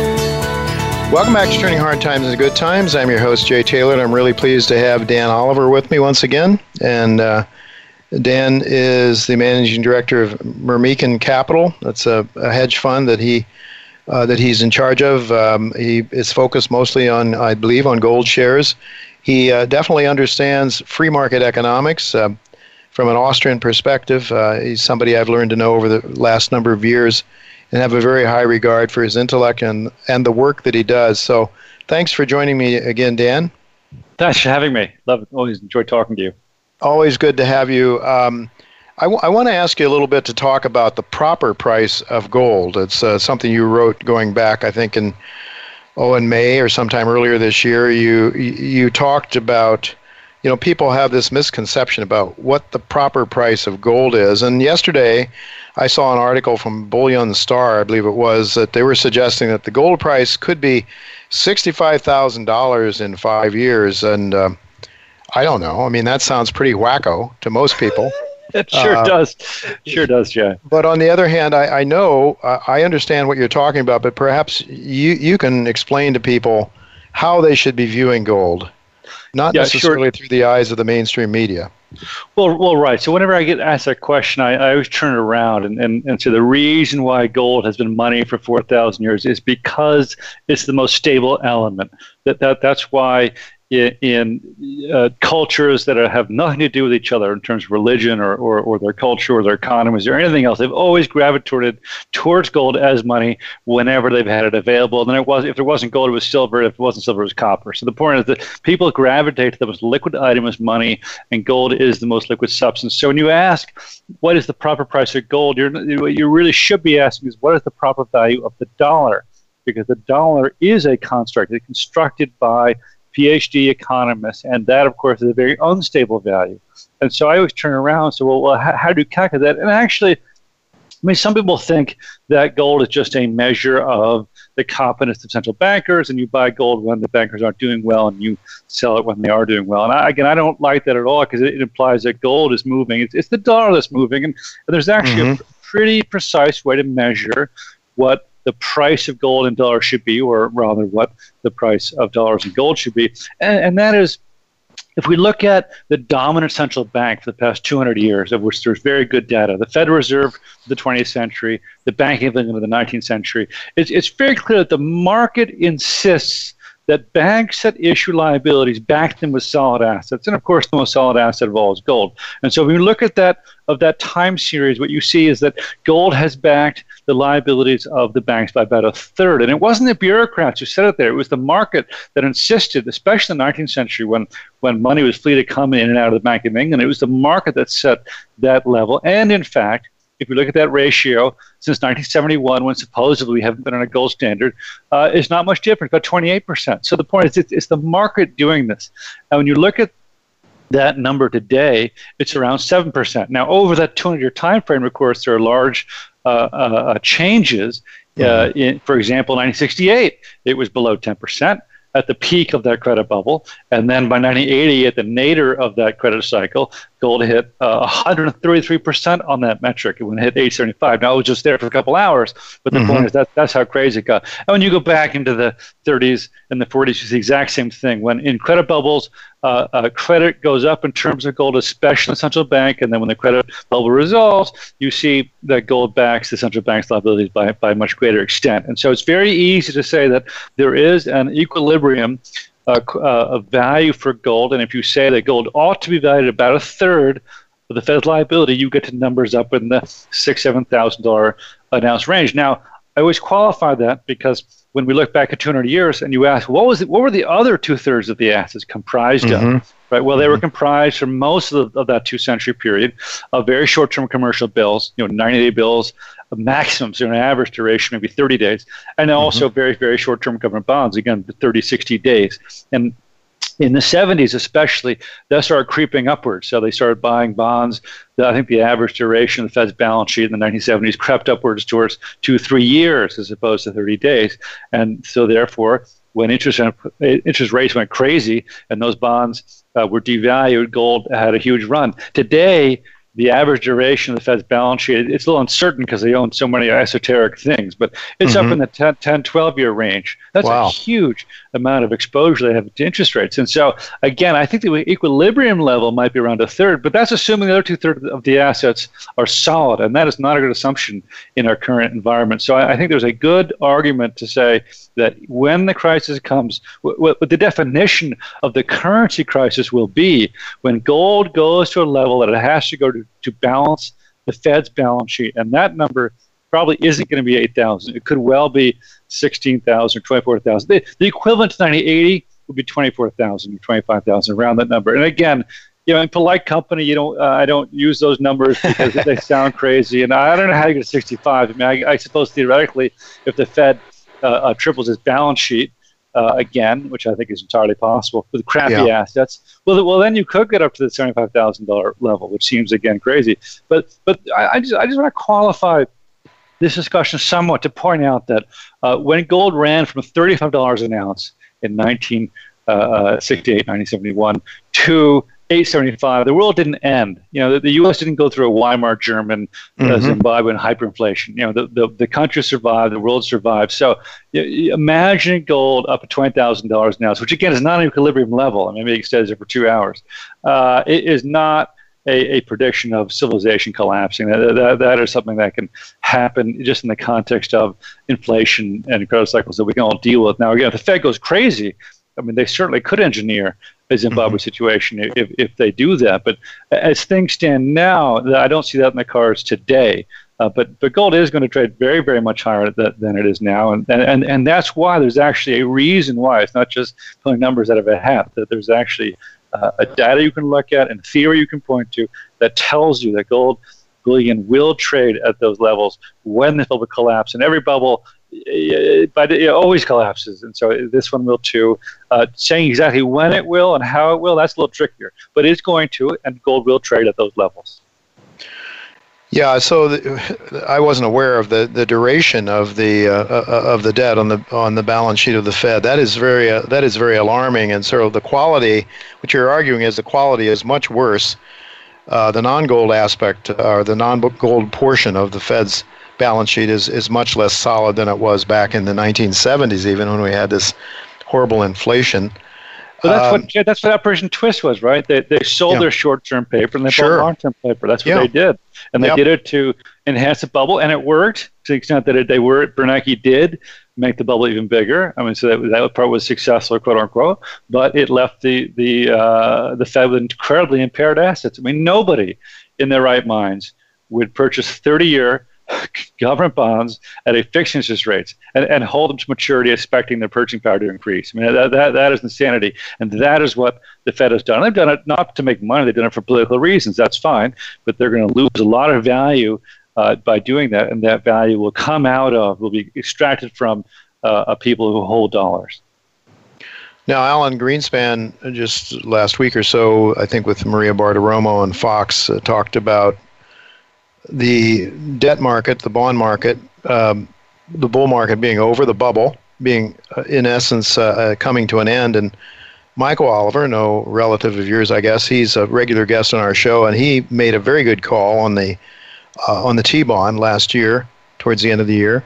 Speaker 2: Welcome back to Turning Hard Times into Good Times. I'm your host, Jay Taylor, and I'm really pleased to have Dan Oliver with me once again. And uh, Dan is the managing director of Myrmikan Capital. That's a, a hedge fund that he uh, that he's in charge of. Um, he is focused mostly on, I believe, on gold shares. He uh, definitely understands free market economics uh, from an Austrian perspective. Uh, he's somebody I've learned to know over the last number of years and have a very high regard for his intellect and, and the work that he does. So thanks for joining me again, Dan.
Speaker 9: Thanks for having me. Love, always enjoy talking to you.
Speaker 2: Always good to have you. Um, I, w- I want to ask you a little bit to talk about the proper price of gold. It's uh, something you wrote going back, I think, in oh in May or sometime earlier this year. You you talked about you know people have this misconception about what the proper price of gold is, and yesterday I saw an article from BullionStar, I believe it was, that they were suggesting that the gold price could be $65,000 in five years. And uh, I don't know. I mean, that sounds pretty wacko to most people.
Speaker 9: it sure uh, does. Sure does, Jay.
Speaker 2: But on the other hand, I, I know, uh, I understand what you're talking about, but perhaps you, you can explain to people how they should be viewing gold, not yeah, necessarily sure. through the eyes of the mainstream media.
Speaker 9: Well, well, right. So whenever I get asked that question, I, I always turn it around and, and, and say the reason why gold has been money for 4,000 years is because it's the most stable element. That, that That's why in, uh, cultures that have nothing to do with each other in terms of religion or, or, or their culture or their economies or anything else. They've always gravitated towards gold as money whenever they've had it available. And then it was if there wasn't gold, it was silver. If it wasn't silver, it was copper. So the point is that people gravitate to the most liquid item as money, and gold is the most liquid substance. So when you ask what is the proper price of gold, you're, what you really should be asking is what is the proper value of the dollar? Because the dollar is a construct. It's constructed by PhD economists, and that, of course, is a very unstable value. And so I always turn around and say, well, well how, how do you calculate that? And actually, I mean, some people think that gold is just a measure of the confidence of central bankers, and you buy gold when the bankers aren't doing well, and you sell it when they are doing well. And I, again, I don't like that at all because it, it, implies that gold is moving. It's, it's the dollar that's moving, and, and there's actually mm-hmm. a pretty precise way to measure what the price of gold and dollars should be, or rather, what the price of dollars and gold should be. And, and that is if we look at the dominant central bank for the past 200 years, of which there's very good data, the Federal Reserve of the 20th century, the Bank of England of the 19th century, it's, it's very clear that the market insists that banks that issue liabilities back them with solid assets. And of course, the most solid asset of all is gold. And so when you look at that of that time series, what you see is that gold has backed the liabilities of the banks by about a third. And it wasn't the bureaucrats who said it there, it was the market that insisted, especially in the 19th century when, when money was free to come in and out of the Bank of England, it was the market that set that level. And in fact, if you look at that ratio since 1971, when supposedly we haven't been on a gold standard, uh, is not much different, about 28%. So the point is, it's, it's the market doing this. And when you look at that number today, it's around 7%. Now, over that 200 year time frame, of course, there are large uh, uh, changes. Uh, mm-hmm. In, for example, 1968, it was below 10% at the peak of that credit bubble. And then by 1980, at the nadir of that credit cycle, gold hit uh, 133% on that metric. It hit 875. Now, it was just there for a couple hours, but the mm-hmm. point is that that's how crazy it got. And when you go back into the 30s and the 40s, it's the exact same thing. When in credit bubbles, uh, uh, credit goes up in terms of gold, especially the central bank. And then when the credit bubble resolves, you see that gold backs the central bank's liabilities by, by a much greater extent. And so it's very easy to say that there is an equilibrium uh, of value for gold. And if you say that gold ought to be valued about a third of the Fed's liability, you get to numbers up in the six, seven thousand dollar an ounce range. Now, I always qualify that because when we look back at 200 years and you ask, what was it, what were the other two thirds of the assets comprised mm-hmm. of? Right. Well, they were mm-hmm. comprised for most of, the, of that two century period of very short term commercial bills, you know, 90 day bills, maximums, so an average duration, maybe 30 days, and mm-hmm. also very, very short term government bonds, again, 30, 60 days. And in the 70s, especially, that started creeping upwards. So they started buying bonds. I think the average duration of the Fed's balance sheet in the 1970s crept upwards towards two, three years as opposed to 30 days. And so, therefore, when interest, interest rates went crazy and those bonds uh, were devalued, gold had a huge run. Today, the average duration of the Fed's balance sheet, it's a little uncertain because they own so many esoteric things, but it's mm-hmm. up in the 10, 10, 12 year range. That's wow. a huge amount of exposure they have to interest rates. And so, again, I think the equilibrium level might be around a third, but that's assuming the other two thirds of the assets are solid. And that is not a good assumption in our current environment. So I, I think there's a good argument to say that when the crisis comes, what the definition of the currency crisis will be when gold goes to a level that it has to go to, to balance the Fed's balance sheet. And that number probably isn't going to be 8,000. It could well be 16,000 or 24,000. The, the equivalent to 1980 would be 24,000 or 25,000, around that number. And again, you know, in polite company, you don't. Uh, I don't use those numbers because they sound crazy, and I don't know how to get to 65. I mean, I, I suppose theoretically, if the Fed uh, uh, triples its balance sheet uh, again, which I think is entirely possible with crappy yeah. assets. Well, well, then you could get up to the seventy-five thousand dollar level, which seems again crazy. But but I, I just I just want to qualify this discussion somewhat to point out that uh, when gold ran from thirty-five dollars an ounce in 1968, 1971 to 875, the world didn't end. You know, the, the U.S. didn't go through a Weimar German, uh, mm-hmm. Zimbabwean hyperinflation. You know, the, the, the country survived, the world survived. So you, you imagine gold up at $20,000 an ounce, which again is not an equilibrium level. I mean, maybe it stays there for two hours. Uh, it is not a, a prediction of civilization collapsing. That, that, that is something that can happen just in the context of inflation and credit cycles that we can all deal with. Now, again, if the Fed goes crazy, I mean, they certainly could engineer a Zimbabwe mm-hmm. situation if, if they do that. But as things stand now, I don't see that in the cards today. Uh, but but gold is going to trade very very much higher th- than it is now, and, and and that's why there's actually a reason why it's not just pulling numbers out of a hat. That there's actually uh, a data you can look at and theory you can point to that tells you that gold bullion will trade at those levels when the bubble collapse. And every bubble but it always collapses, and so this one will too. Uh, saying exactly when it will and how it will, that's a little trickier, but it's going to, and gold will trade at those levels.
Speaker 2: Yeah, so the, I wasn't aware of the, the duration of the uh, uh, of the debt on the on the balance sheet of the Fed. That is very uh, that is very alarming, and so the quality, what you're arguing is the quality is much worse. Uh, the non-gold aspect or the non-gold portion of the Fed's balance sheet is, is much less solid than it was back in the 1970s, even when we had this horrible inflation.
Speaker 9: Well, that's um, what that's what Operation Twist was, right? They they sold yeah. their short-term paper and they sure. bought long-term paper. That's what yeah. they did, and they yep. did it to enhance the bubble, and it worked to the extent that it, they were Bernanke did make the bubble even bigger. I mean, so that that part was successful, quote unquote. But it left the the uh, the Fed with incredibly impaired assets. I mean, nobody in their right minds would purchase 30-year government bonds at a fixed interest rates and, and hold them to maturity expecting their purchasing power to increase. I mean, that, that, that is insanity. And that is what the Fed has done. And they've done it not to make money, they've done it for political reasons. That's fine. But they're going to lose a lot of value uh, by doing that. And that value will come out of, will be extracted from uh, people who hold dollars.
Speaker 2: Now, Alan Greenspan, just last week or so, I think with Maria Bartiromo and Fox, uh, talked about the debt market, the bond market, um, the bull market being over, the bubble being, uh, in essence, uh, uh, coming to an end. And Michael Oliver, no relative of yours, I guess, he's a regular guest on our show, and he made a very good call on the uh, on the T bond last year, towards the end of the year.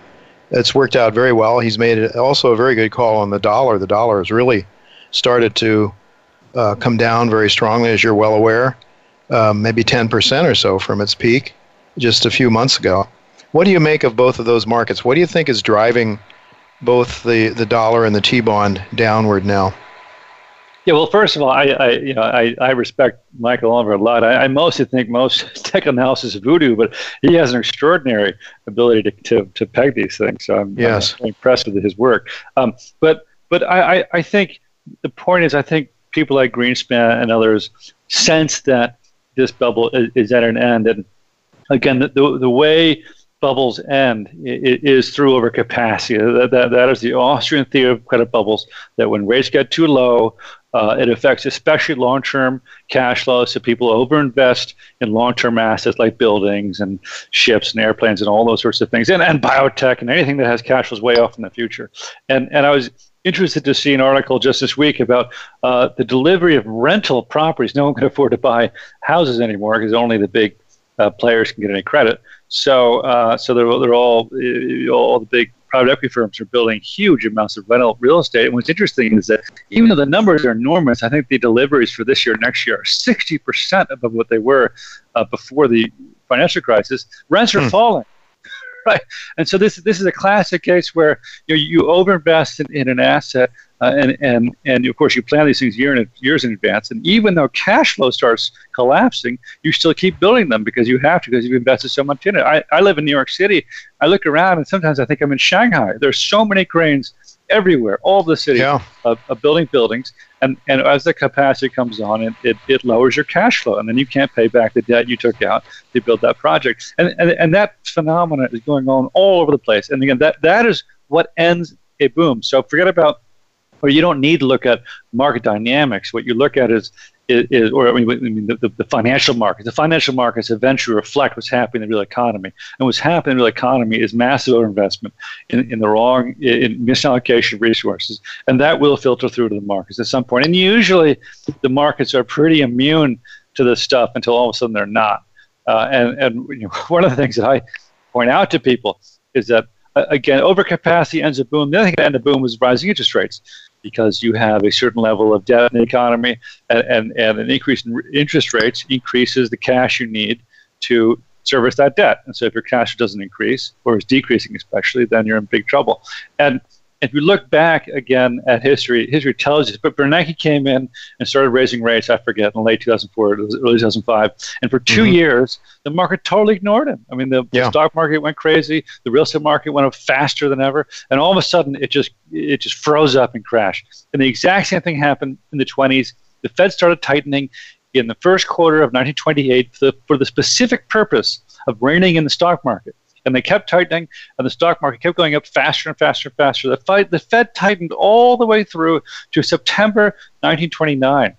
Speaker 2: It's worked out very well. He's made also a very good call on the dollar. The dollar has really started to uh, come down very strongly, as you're well aware, um, maybe 10% or so from its peak just a few months ago. What do you make of both of those markets? What do you think is driving both the, the dollar and the T bond downward now?
Speaker 9: Yeah, well, first of all, I, I you know I, I respect Michael Oliver a lot. I, I mostly think most tech analysis is voodoo, but he has an extraordinary ability to, to, to peg these things. So I'm,
Speaker 2: yes.
Speaker 9: I'm impressed with his work. Um, but but I, I, I think the point is I think people like Greenspan and others sense that this bubble is, is at an end, and again, the, the, way bubbles end is through overcapacity. That, that, that is the Austrian theory of credit bubbles, that when rates get too low, uh, it affects especially long-term cash flows. So people overinvest in long-term assets like buildings and ships and airplanes and all those sorts of things, and, and biotech and anything that has cash flows way off in the future. And and I was interested to see an article just this week about uh, the delivery of rental properties. No one can afford to buy houses anymore because only the big uh, players can get any credit. So, uh, so they're, they're all all the big private equity firms are building huge amounts of rental real estate. And what's interesting is that even though the numbers are enormous, I think the deliveries for this year, next year, are 60% above what they were uh, before the financial crisis. Rents are hmm. falling. Right, and so this this is a classic case where you know, you overinvest in, in an asset, uh, and and and of course you plan these things year in, years in advance. And even though cash flow starts collapsing, you still keep building them because you have to because you've invested so much in it. I, I live in New York City. I look around and sometimes I think I'm in Shanghai. There's so many cranes everywhere, all the city yeah. of, of, building buildings. And, and as the capacity comes on, it, it, it lowers your cash flow. And then you can't pay back the debt you took out to build that project. And, and, and that phenomenon is going on all over the place. And again, that, that is what ends a boom. So forget about or you don't need to look at market dynamics. What you look at is is, or I mean, I mean the, the, financial markets. The financial markets eventually reflect what's happening in the real economy, and what's happening in the real economy is massive overinvestment in, in the wrong, in misallocation of resources, and that will filter through to the markets at some point. And usually, the markets are pretty immune to this stuff until all of a sudden they're not. Uh, and and you know, one of the things that I point out to people is that Uh, again, overcapacity ends a boom. The other thing that ends a boom is rising interest rates because you have a certain level of debt in the economy, and, and, and an increase in interest rates increases the cash you need to service that debt. And so if your cash doesn't increase, or is decreasing especially, then you're in big trouble. And if you look back again at history, history tells you. But Bernanke came in and started raising rates. I forget in late 2004, early 2005, and for 2 mm-hmm. years the market totally ignored him. I mean, the, yeah. stock market went crazy, the real estate market went up faster than ever, and all of a sudden it just it just froze up and crashed. And the exact same thing happened in the 20s. The Fed started tightening in the first quarter of 1928 for the, for the specific purpose of reining in the stock market and they kept tightening, and the stock market kept going up faster and faster and faster. The, fight, the Fed tightened all the way through to September 1929.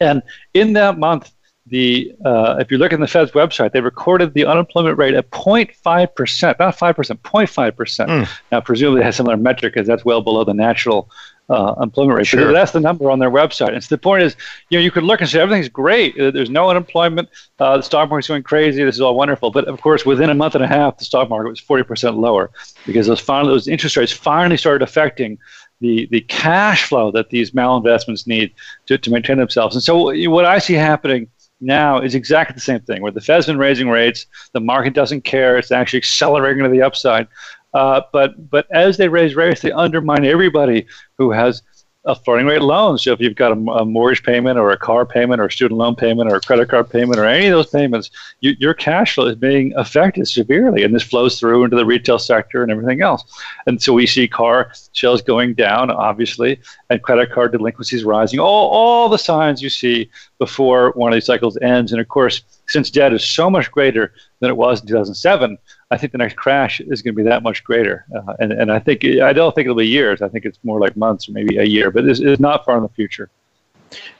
Speaker 9: And in that month, the uh, if you look at the Fed's website, they recorded the unemployment rate at 0.5 percent, not five percent, 0.5 percent. Mm. Now, presumably, it has similar metric because that's well below the natural uh, employment rate. Sure. But that's the number on their website. And so the point is, you know, you could look and say everything's great. Uh, there's no unemployment. Uh, the stock market's going crazy. This is all wonderful. But of course, within a month and a half, the stock market was 40% lower because those finally those interest rates finally started affecting the the cash flow that these malinvestments need to, to maintain themselves. And so what I see happening now is exactly the same thing, where the Fed's been raising rates, the market doesn't care, it's actually accelerating to the upside. Uh, but but as they raise rates, they undermine everybody who has a floating rate loan. So if you've got a, a, mortgage payment or a car payment or a student loan payment or a credit card payment or any of those payments, you, your cash flow is being affected severely, and this flows through into the retail sector and everything else. And so we see car sales going down, obviously, and credit card delinquencies rising. All all the signs you see before one of these cycles ends. And of course, since debt is so much greater than it was in 2007 I think the next crash is going to be that much greater. Uh, and, and I think I don't think it'll be years. I think it's more like months or maybe a year, but it's, it's not far in the future.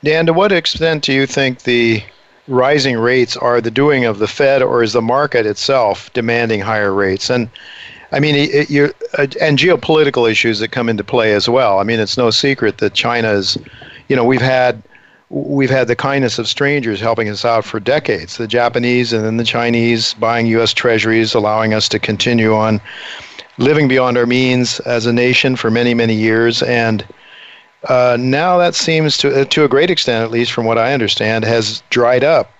Speaker 2: Dan, to what extent do you think the rising rates are the doing of the Fed, or is the market itself demanding higher rates? And I mean, it, you uh, and geopolitical issues that come into play as well. I mean, it's no secret that China is, you know, we've had we've had the kindness of strangers helping us out for decades the Japanese and then the Chinese buying U.S. treasuries, allowing us to continue on living beyond our means as a nation for many, many years. And uh, now that seems to, uh, to a great extent, at least from what I understand, has dried up.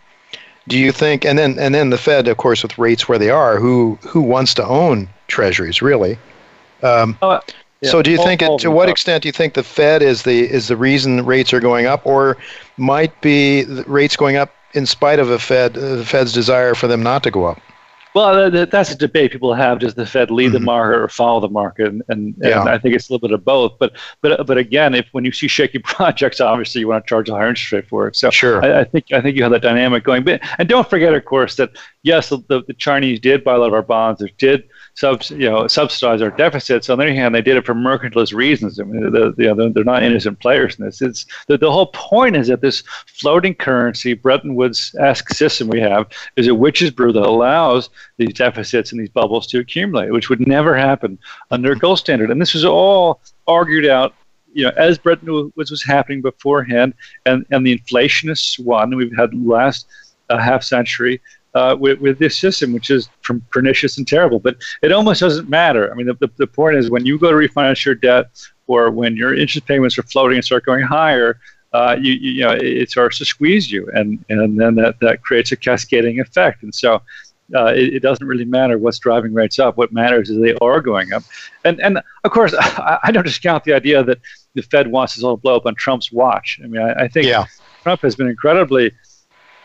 Speaker 2: Do you think? And then, and then the Fed, of course, with rates where they are, who who wants to own treasuries really? Um,
Speaker 9: oh,
Speaker 2: Yeah. So do you think it, to what extent do you think the Fed is the is the reason rates are going up, or might be rates going up in spite of a Fed the Fed's desire for them not to go up?
Speaker 9: Well, that's a debate people have. Does the Fed lead mm-hmm. the market or follow the market? And, and, yeah. and, I think it's a little bit of both. But but but again, if when you see shaky projects, obviously you want to charge a higher interest rate for it. So
Speaker 2: sure.
Speaker 9: I, I think I think you have that dynamic going. But and don't forget, of course, that yes, the, the Chinese did buy a lot of our bonds. They did sub, you know, subsidize our deficits. On the other hand, they did it for mercantilist reasons. I mean, the, the, you know, they're not innocent players in this. It's the, the whole point is that this floating currency, Bretton Woods-esque system we have, is a witch's brew that allows these deficits and these bubbles to accumulate, which would never happen under gold standard. And this was all argued out you know, as Bretton Woods was happening beforehand, and, and the inflationists won. We've had last uh, half century uh, with, with this system, which is pernicious and terrible. But it almost doesn't matter. I mean, the, the, the point is when you go to refinance your debt or when your interest payments are floating and start going higher, uh, you, you, you know, it, it, starts to squeeze you, and, and then that, that creates a cascading effect. And so uh, it, it, doesn't really matter what's driving rates up. What matters is they are going up. And, and of course, I, I don't discount the idea that the Fed wants this all to blow up on Trump's watch. I mean, I, I think yeah. Trump has been incredibly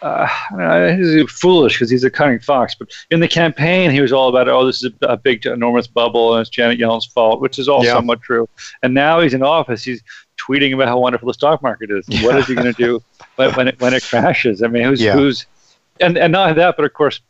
Speaker 9: uh, he's foolish because he's a cunning fox. But in the campaign, he was all about, oh, this is a, a big, enormous bubble, and it's Janet Yellen's fault, which is all yeah. somewhat true. And now he's in office. He's tweeting about how wonderful the stock market is. Yeah. What is he going to do when, when, it when it crashes? I mean, who's yeah. who's, and and not that, but of course,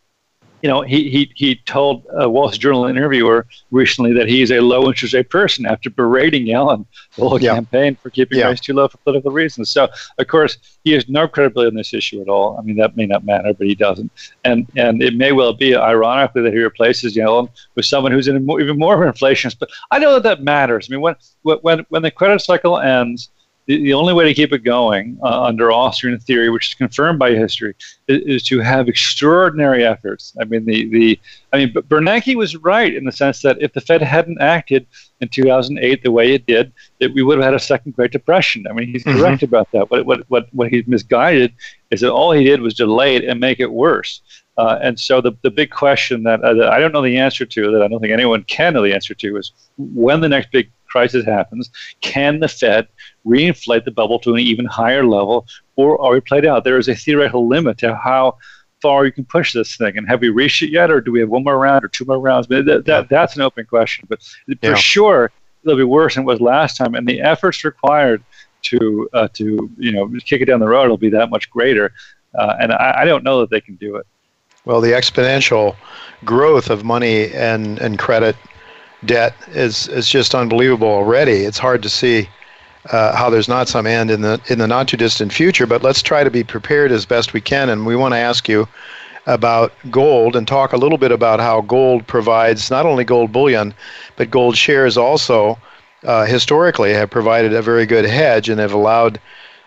Speaker 9: you know, he he he told a Wall Street Journal interviewer recently that he is a low interest rate person after berating Yellen the whole yeah. campaign for keeping yeah. rates too low for political reasons. So, of course, he has no credibility on this issue at all. I mean, that may not matter, but he doesn't. And and it may well be, ironically, that he replaces Yellen with someone who's in even more of an inflationist. But I know that that matters. I mean, when when when the credit cycle ends the, the only way to keep it going uh, under Austrian theory, which is confirmed by history, is, is, to have extraordinary efforts. I mean, the, the I mean, Bernanke was right in the sense that if the Fed hadn't acted in 2008 the way it did, that we would have had a second Great Depression. I mean, he's mm-hmm. correct about that. What, what, what, what he's misguided is that all he did was delay it and make it worse. Uh, and so the, the big question that, uh, that I don't know the answer to, that I don't think anyone can know the answer to, is when the next big crisis happens, can the Fed reinflate the bubble to an even higher level, or are we played out? There is a theoretical limit to how far you can push this thing. And have we reached it yet, or do we have one more round or two more rounds? But that, that that's an open question. But for yeah. sure, it'll be worse than it was last time, and the efforts required to uh, to you know kick it down the road will be that much greater. Uh, and I, I don't know that they can do it.
Speaker 2: Well, the exponential growth of money and, and credit debt is is just unbelievable already. It's hard to see uh, how there's not some end in the in the not too distant future. But let's try to be prepared as best we can. And we want to ask you about gold and talk a little bit about how gold provides not only gold bullion, but gold shares also uh, historically have provided a very good hedge and have allowed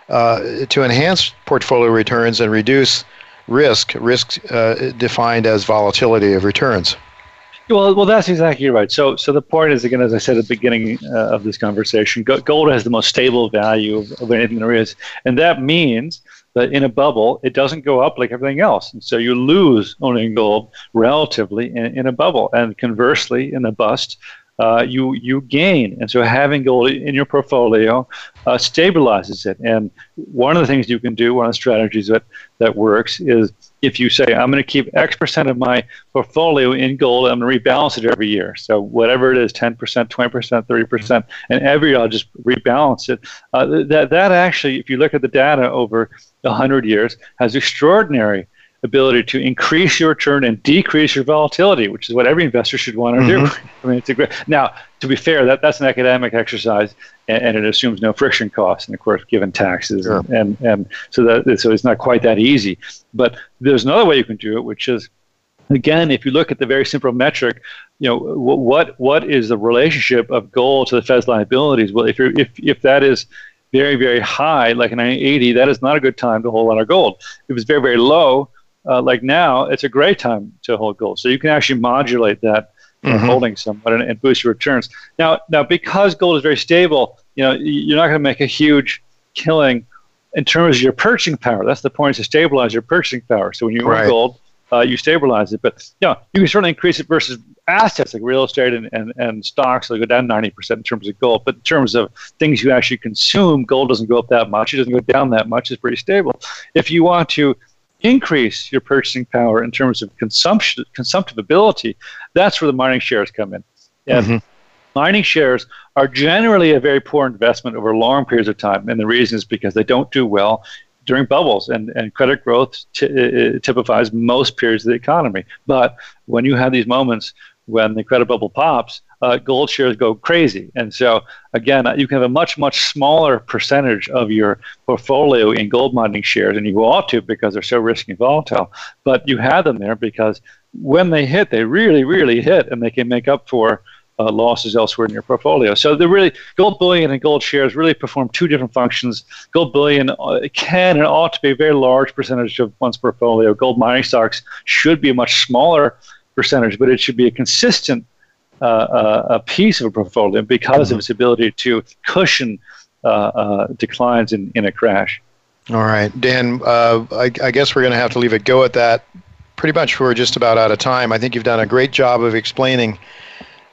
Speaker 2: uh, to enhance portfolio returns and reduce risk. Risk uh, defined as volatility of returns.
Speaker 9: Well, well, that's exactly right. So, so the point is again, as I said at the beginning uh, of this conversation, gold has the most stable value of, of anything there is, and that means that in a bubble, it doesn't go up like everything else, and so you lose owning gold relatively in, in a bubble, and conversely, in a bust, uh, you you gain. And so having gold in your portfolio uh, stabilizes it. And one of the things you can do, one of the strategies that that works is if you say I'm going to keep X percent of my portfolio in gold, I'm going to rebalance it every year. So whatever it is, 10%, 20%, 30%, and every year I'll just rebalance it. Uh, that that actually, if you look at the data over 100 years, has extraordinary ability to increase your return and decrease your volatility, which is what every investor should want to mm-hmm. do. I mean, it's a great. Now, to be fair, that that's an academic exercise, and, and it assumes no friction costs, and of course, given taxes, sure. and, and and so that so it's not quite that easy. But there's another way you can do it, which is again, if you look at the very simple metric, you know what what is the relationship of gold to the Fed's liabilities? Well, if you're if if that is very very high, like in 1980, that is not a good time to hold a lot of gold. If it's very very low, uh, like now, it's a great time to hold gold. So you can actually modulate that mm-hmm. holding somewhat and, and, boost your returns. Now, now because gold is very stable, you know you're not going to make a huge killing in terms of your purchasing power. That's the point: is to stabilize your purchasing power. So when you right. own gold, uh, you stabilize it. But you know, you can certainly increase it versus assets like real estate and, and, and stocks, they go down 90% in terms of gold. But in terms of things you actually consume, gold doesn't go up that much. It doesn't go down that much. It's pretty stable. If you want to increase your purchasing power in terms of consumption, consumptive ability, that's where the mining shares come in. And mm-hmm. mining shares are generally a very poor investment over long periods of time. And the reason is because they don't do well during bubbles, and, and credit growth t- typifies most periods of the economy. But when you have these moments when the credit bubble pops, uh, gold shares go crazy. And so, again, you can have a much, much smaller percentage of your portfolio in gold mining shares, and you ought to because they're so risky and volatile. But you have them there because when they hit, they really, really hit, and they can make up for uh, losses elsewhere in your portfolio. So the really gold bullion and gold shares really perform two different functions. Gold bullion uh, can and ought to be a very large percentage of one's portfolio. Gold mining stocks should be a much smaller percentage, but it should be a consistent uh, uh a piece of a portfolio because mm-hmm. of its ability to cushion uh, uh, declines in, in a crash.
Speaker 2: All right, Dan. I, I guess we're going to have to leave it go at that. Pretty much, we're just about out of time. I think you've done a great job of explaining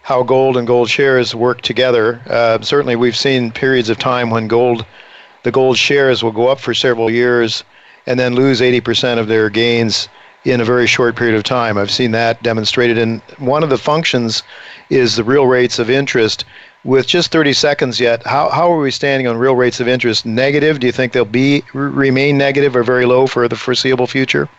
Speaker 2: how gold and gold shares work together. Uh, certainly, we've seen periods of time when gold, the gold shares will go up for several years and then lose 80% of their gains in a very short period of time. I've seen that demonstrated. And one of the functions is the real rates of interest. With just 30 seconds yet, how, how are we standing on real rates of interest? Negative? Do you think they'll be remain negative or very low for the foreseeable future?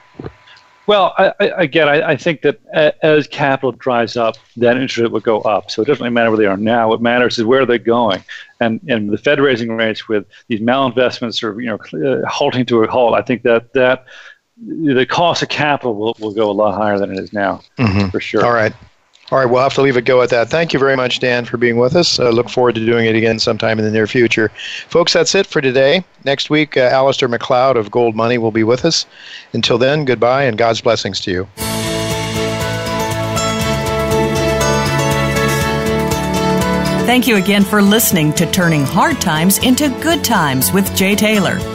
Speaker 9: Well, I, I, again, I, I, think that as capital dries up, then interest rate will go up. So it doesn't really matter where they are now. What matters is where they're going. And and the Fed raising rates with these malinvestments or you know uh, halting to a halt, I think that that the cost of capital will, will go a lot higher than it is now, mm-hmm. for sure.
Speaker 2: All right. All right, we'll have to leave it go at that. Thank you very much, Dan, for being with us. I look forward to doing it again sometime in the near future. Folks, that's it for today. Next week, uh, Alasdair Macleod of GoldMoney will be with us. Until then, goodbye and God's blessings to you.
Speaker 1: Thank you again for listening to Turning Hard Times into Good Times with Jay Taylor.